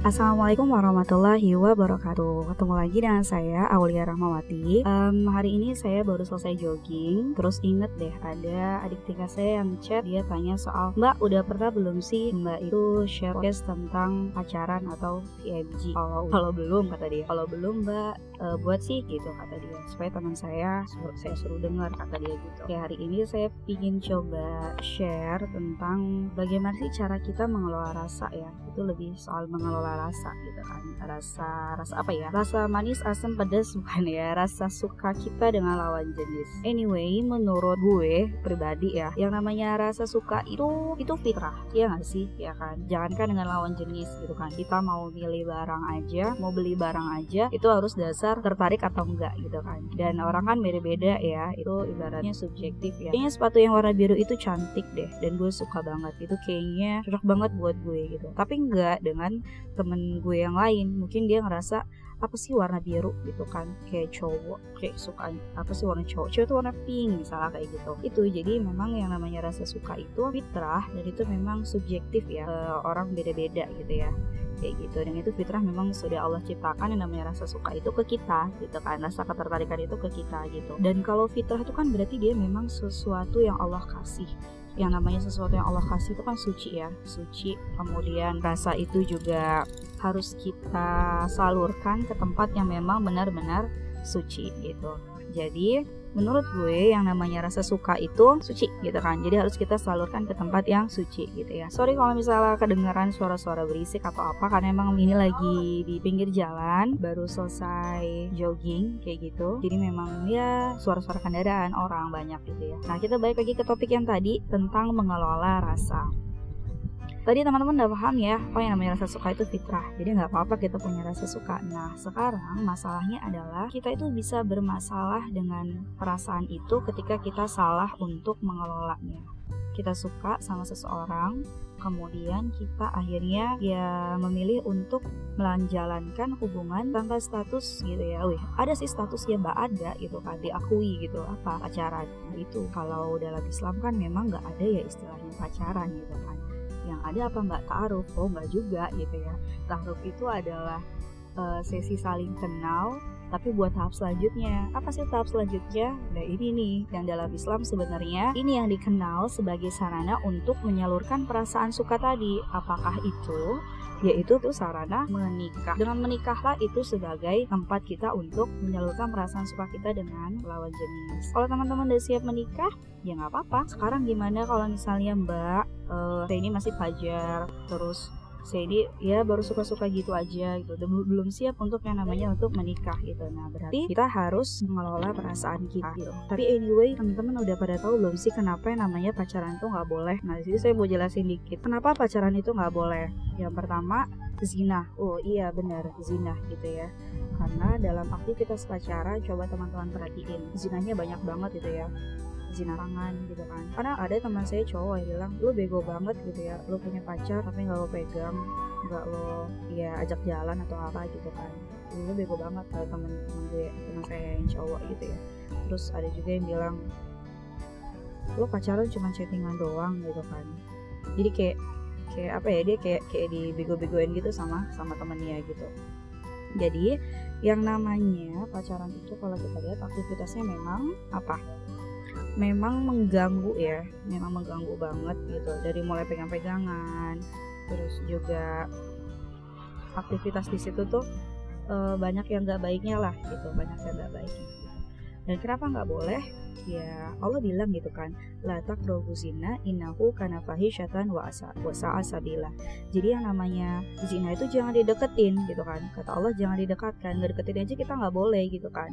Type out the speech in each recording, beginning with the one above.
Assalamualaikum warahmatullahi wabarakatuh. Ketemu lagi dengan saya Aulia Rahmawati. Um, Hari ini saya baru selesai jogging. Terus inget deh ada adik tingkat saya yang chat Dia tanya soal Mbak udah pernah belum sih Mbak itu share podcast tentang pacaran atau PMG Kalau kalau belum kata dia. Kalau belum Mbak uh, buat sih gitu kata dia. Supaya teman saya suruh, saya suruh dengar kata dia gitu. Oke hari ini saya ingin coba share tentang Bagaimana sih cara kita mengelola rasa ya Itu lebih soal mengelola rasa gitu kan. Rasa rasa apa ya rasa manis asam pedas bukan ya. Rasa suka kita dengan lawan jenis. Anyway menurut gue pribadi ya yang namanya rasa suka itu itu fitrah ya nggak sih? Ya kan? Jangankan dengan lawan jenis gitu kan. Kita mau milih barang aja mau beli barang aja itu harus dasar tertarik atau enggak gitu kan. Dan orang kan beda-beda ya itu ibaratnya subjektif ya. Kayaknya sepatu yang warna biru itu cantik deh dan gue suka banget. Itu kayaknya cocok banget buat gue gitu. Tapi enggak dengan temen gue yang lain. Mungkin dia ngerasa apa sih warna biru? gitu kan kayak cowok kayak suka apa sih warna cowok? Cowok itu warna pink misalnya kayak gitu. Itu jadi memang yang namanya rasa suka itu fitrah dan itu memang subjektif ya orang beda-beda gitu ya kayak gitu. Dan itu fitrah memang sudah Allah ciptakan yang namanya rasa suka itu ke kita gitu kan rasa ketertarikan itu ke kita gitu. Dan kalau fitrah itu kan berarti dia memang sesuatu yang Allah kasih yang namanya sesuatu yang Allah kasih itu kan suci ya. Suci kemudian rasa itu juga harus kita salurkan ke tempat yang memang benar-benar suci gitu jadi menurut gue yang namanya rasa suka itu suci gitu kan. Jadi harus kita salurkan ke tempat yang suci gitu ya. Sorry kalau misalnya kedengaran suara-suara berisik atau apa karena emang ini lagi di pinggir jalan baru selesai jogging kayak gitu. Jadi memang ya suara-suara kendaraan orang banyak gitu ya. Nah kita balik lagi ke topik yang tadi tentang mengelola rasa Tadi teman-teman udah paham ya, oh yang namanya rasa suka itu fitrah. Jadi nggak apa-apa kita punya rasa suka. Nah, sekarang masalahnya adalah kita itu bisa bermasalah dengan perasaan itu ketika kita salah untuk mengelolanya. Kita suka sama seseorang, kemudian kita akhirnya ya memilih untuk melanjalankan hubungan tanpa status gitu ya. Wih, ada sih status ya mbak. Ada gitu kan diakui gitu apa pacaran. Nah, itu kalau dalam Islam kan memang nggak ada ya istilahnya pacaran gitu kan. Yang ada apa mbak? Taruh oh nggak juga gitu ya. Taruh itu adalah uh, sesi saling kenal tapi buat tahap selanjutnya apa sih tahap selanjutnya? Nah ini nih yang dalam Islam sebenarnya ini yang dikenal sebagai sarana untuk menyalurkan perasaan suka tadi. Apakah itu? Yaitu tuh sarana menikah. Dengan menikahlah itu sebagai tempat kita untuk menyalurkan perasaan suka kita dengan lawan jenis. Kalau teman-teman udah siap menikah ya nggak apa-apa. Sekarang gimana kalau misalnya mbak uh, ini masih pajar terus ini ya baru suka-suka gitu aja gitu. Belum belum siap untuk yang namanya untuk menikah gitu. Nah berarti kita harus mengelola perasaan kita gitu. Tapi anyway teman-teman udah pada tahu belum sih kenapa yang namanya pacaran itu nggak boleh? Nah jadi saya mau jelasin dikit. Kenapa pacaran itu nggak boleh? Yang pertama zina. Oh iya benar zina gitu ya. Karena dalam aktivitas pacaran coba teman-teman perhatiin zinanya banyak banget gitu ya zina tangan gitu kan. Karena ada teman saya cowok yang bilang lu bego banget gitu ya lu punya pacar tapi nggak lo pegang nggak lo ya ajak jalan atau apa gitu kan. Lu bego banget kalau teman-teman gue teman saya yang cowok gitu ya. Terus ada juga yang bilang lo pacaran cuma chattingan doang gitu kan. Jadi kayak kayak apa ya dia kayak kayak di bego-begoin gitu sama sama temennya gitu. Jadi yang namanya pacaran itu kalau kita lihat aktivitasnya memang apa memang mengganggu ya memang mengganggu banget gitu. Dari mulai pegang-pegangan terus juga aktivitas di situ tuh e, banyak yang nggak baiknya lah gitu banyak yang nggak baiknya. Dan kenapa nggak boleh ya Allah bilang gitu kan la taqrabu zina innahu kana fahisyatan wa asa wa asabila jadi yang namanya zina itu jangan dideketin gitu kan. Kata Allah jangan didekatkan nggak deketin aja kita nggak boleh gitu kan.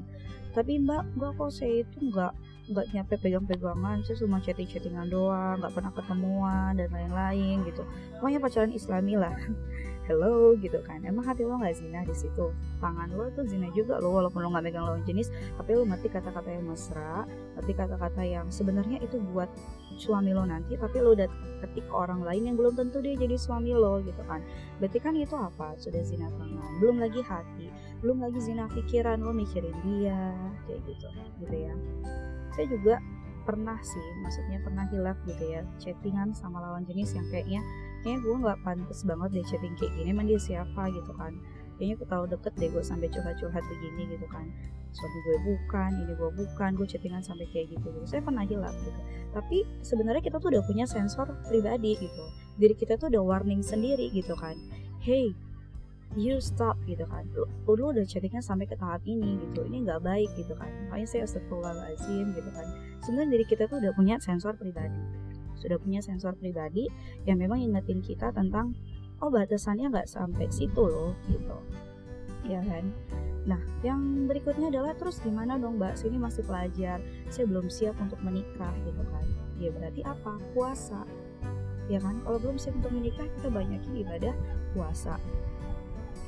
Tapi mbak mbak kok saya itu nggak nggak nyampe pegang-pegangan saya cuma chatting-chattingan doang nggak pernah ketemuan dan lain-lain gitu. Pokoknya pacaran islami lah. Hello gitu kan. Emang hati lo nggak zina di situ? Tangan lo tuh zina juga lo walaupun lo nggak megang lawan jenis tapi lo ngerti kata-kata yang mesra ngerti kata-kata yang sebenarnya itu buat suami lo nanti tapi lo udah ketik ke orang lain yang belum tentu dia jadi suami lo gitu kan. Berarti kan itu apa? Sudah zina tangan belum lagi hati belum lagi zina pikiran lo mikirin dia kayak gitu gitu ya. Saya juga pernah sih maksudnya pernah hilaf gitu ya chattingan sama lawan jenis yang kayaknya kayaknya gue nggak pantas banget deh chatting kayak gini emang dia siapa? gitu kan kayaknya aku terlalu deket deh gue sampai curhat-curhat begini gitu kan. Suami gue bukan ini gue bukan gue chattingan sampai kayak gitu gitu. Saya pernah hilang gitu. Tapi sebenarnya kita tuh udah punya sensor pribadi gitu. Diri kita tuh udah warning sendiri gitu kan. Hey you stop gitu kan. Lu, lu udah chattingan sampai ke tahap ini gitu. Ini nggak baik gitu kan. Makanya saya astagfirullahaladzim gitu kan. Sebenarnya diri kita tuh udah punya sensor pribadi. Sudah punya sensor pribadi yang memang ingetin kita tentang oh batasannya nggak sampai situ loh gitu ya kan Nah, yang berikutnya adalah terus gimana dong Mbak? Sini masih pelajar, saya belum siap untuk menikah gitu kan. Ya berarti apa? Puasa. Ya kan? Kalau belum siap untuk menikah, kita banyakin ibadah puasa.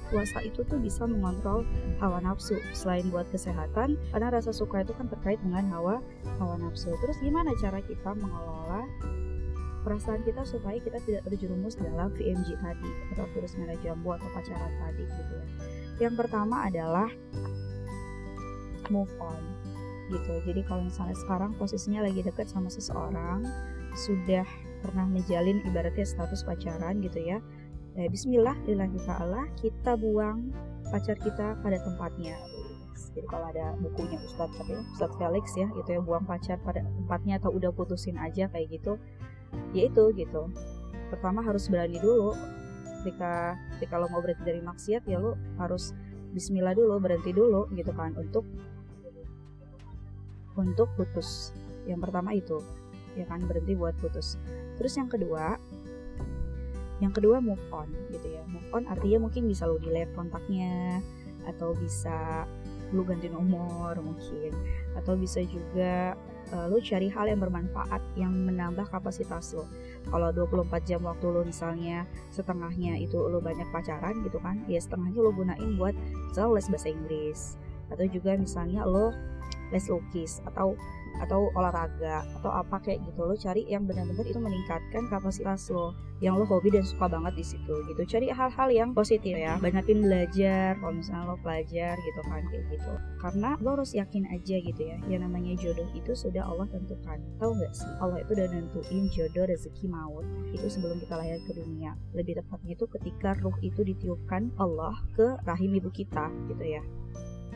Puasa itu tuh bisa mengontrol hawa nafsu selain buat kesehatan, karena rasa suka itu kan terkait dengan hawa hawa nafsu. Terus gimana cara kita mengelola perasaan kita supaya kita tidak terjerumus dalam VMG tadi atau virus merah jambu atau pacaran tadi gitu ya. Yang pertama adalah move on gitu. Jadi kalau misalnya sekarang posisinya lagi deket sama seseorang sudah pernah menjalin ibaratnya status pacaran gitu ya eh, Bismillah ta'ala kita buang pacar kita pada tempatnya. Jadi kalau ada bukunya Ustadz tapi Ustadz Felix ya itu ya buang pacar pada tempatnya atau udah putusin aja kayak gitu ya itu gitu. Pertama harus berani dulu. Ketika ketika lo mau berhenti dari maksiat ya lo harus Bismillah dulu berhenti dulu gitu kan untuk untuk putus. Yang pertama itu ya kan berhenti buat putus. Terus yang kedua yang kedua move on gitu ya. Move on artinya mungkin bisa lo delete kontaknya atau bisa lu ganti nomor mungkin atau bisa juga uh, lu cari hal yang bermanfaat yang menambah kapasitas lo kalau 24 jam waktu lo misalnya setengahnya itu lo banyak pacaran gitu kan ya setengahnya lo gunain buat misal les bahasa Inggris. Atau juga misalnya lo les lukis atau atau olahraga atau apa kayak gitu. Lo cari yang benar-benar itu meningkatkan kapasitas lo yang lo hobi dan suka banget di situ gitu. Cari hal-hal yang positif ya. Banyakin belajar kalau misalnya lo pelajar gitu kan kayak gitu. Karena lo harus yakin aja gitu ya yang namanya jodoh itu sudah Allah tentukan. Tahu nggak sih? Allah itu udah nentuin jodoh rezeki maut itu sebelum kita lahir ke dunia. Lebih tepatnya itu ketika ruh itu ditiupkan Allah ke rahim ibu kita gitu ya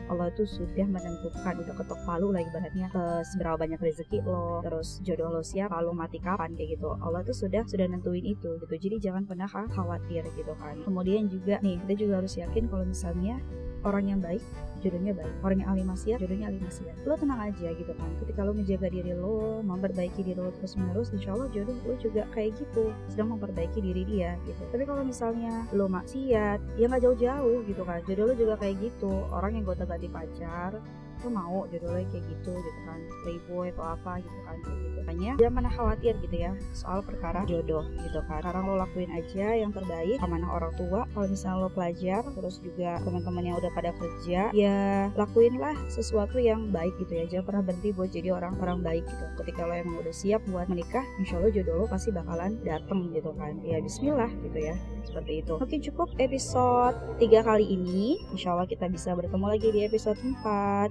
Allah itu sudah menentukan udah ketok palu lagi ibaratnya ke seberapa banyak rezeki lo terus jodoh lo siapa lo mati kapan kayak gitu. Allah itu sudah sudah nentuin itu gitu. Jadi jangan pernah khawatir gitu kan. Kemudian juga nih kita juga harus yakin kalau misalnya orang yang baik jodohnya baik. Orang yang ahli maksiat jodohnya ahli maksiat. Lo tenang aja gitu kan. Ketika lo menjaga diri lo memperbaiki diri lo terus menerus insya Allah jodoh lo juga kayak gitu. Sedang memperbaiki diri dia gitu. Tapi kalau misalnya lo maksiat ya nggak jauh-jauh gitu kan. Jodoh lo juga kayak gitu. Orang yang gue ganti pacar lo mau jodohnya kayak gitu gitu kan playboy atau apa gitu kan kayak gitu. Makanya jangan pernah khawatir gitu ya soal perkara jodoh gitu kan. Sekarang lo lakuin aja yang terbaik mana orang tua. Kalau misalnya lo pelajar terus juga teman-teman yang udah pada kerja ya lakuinlah sesuatu yang baik gitu ya. Jangan pernah berhenti buat jadi orang-orang baik gitu. Ketika lo emang udah siap buat menikah insya Allah jodoh lo pasti bakalan dateng gitu kan. Ya Bismillah gitu ya. Seperti itu. Oke cukup episode 3 kali ini. Insya Allah kita bisa bertemu lagi di episode 4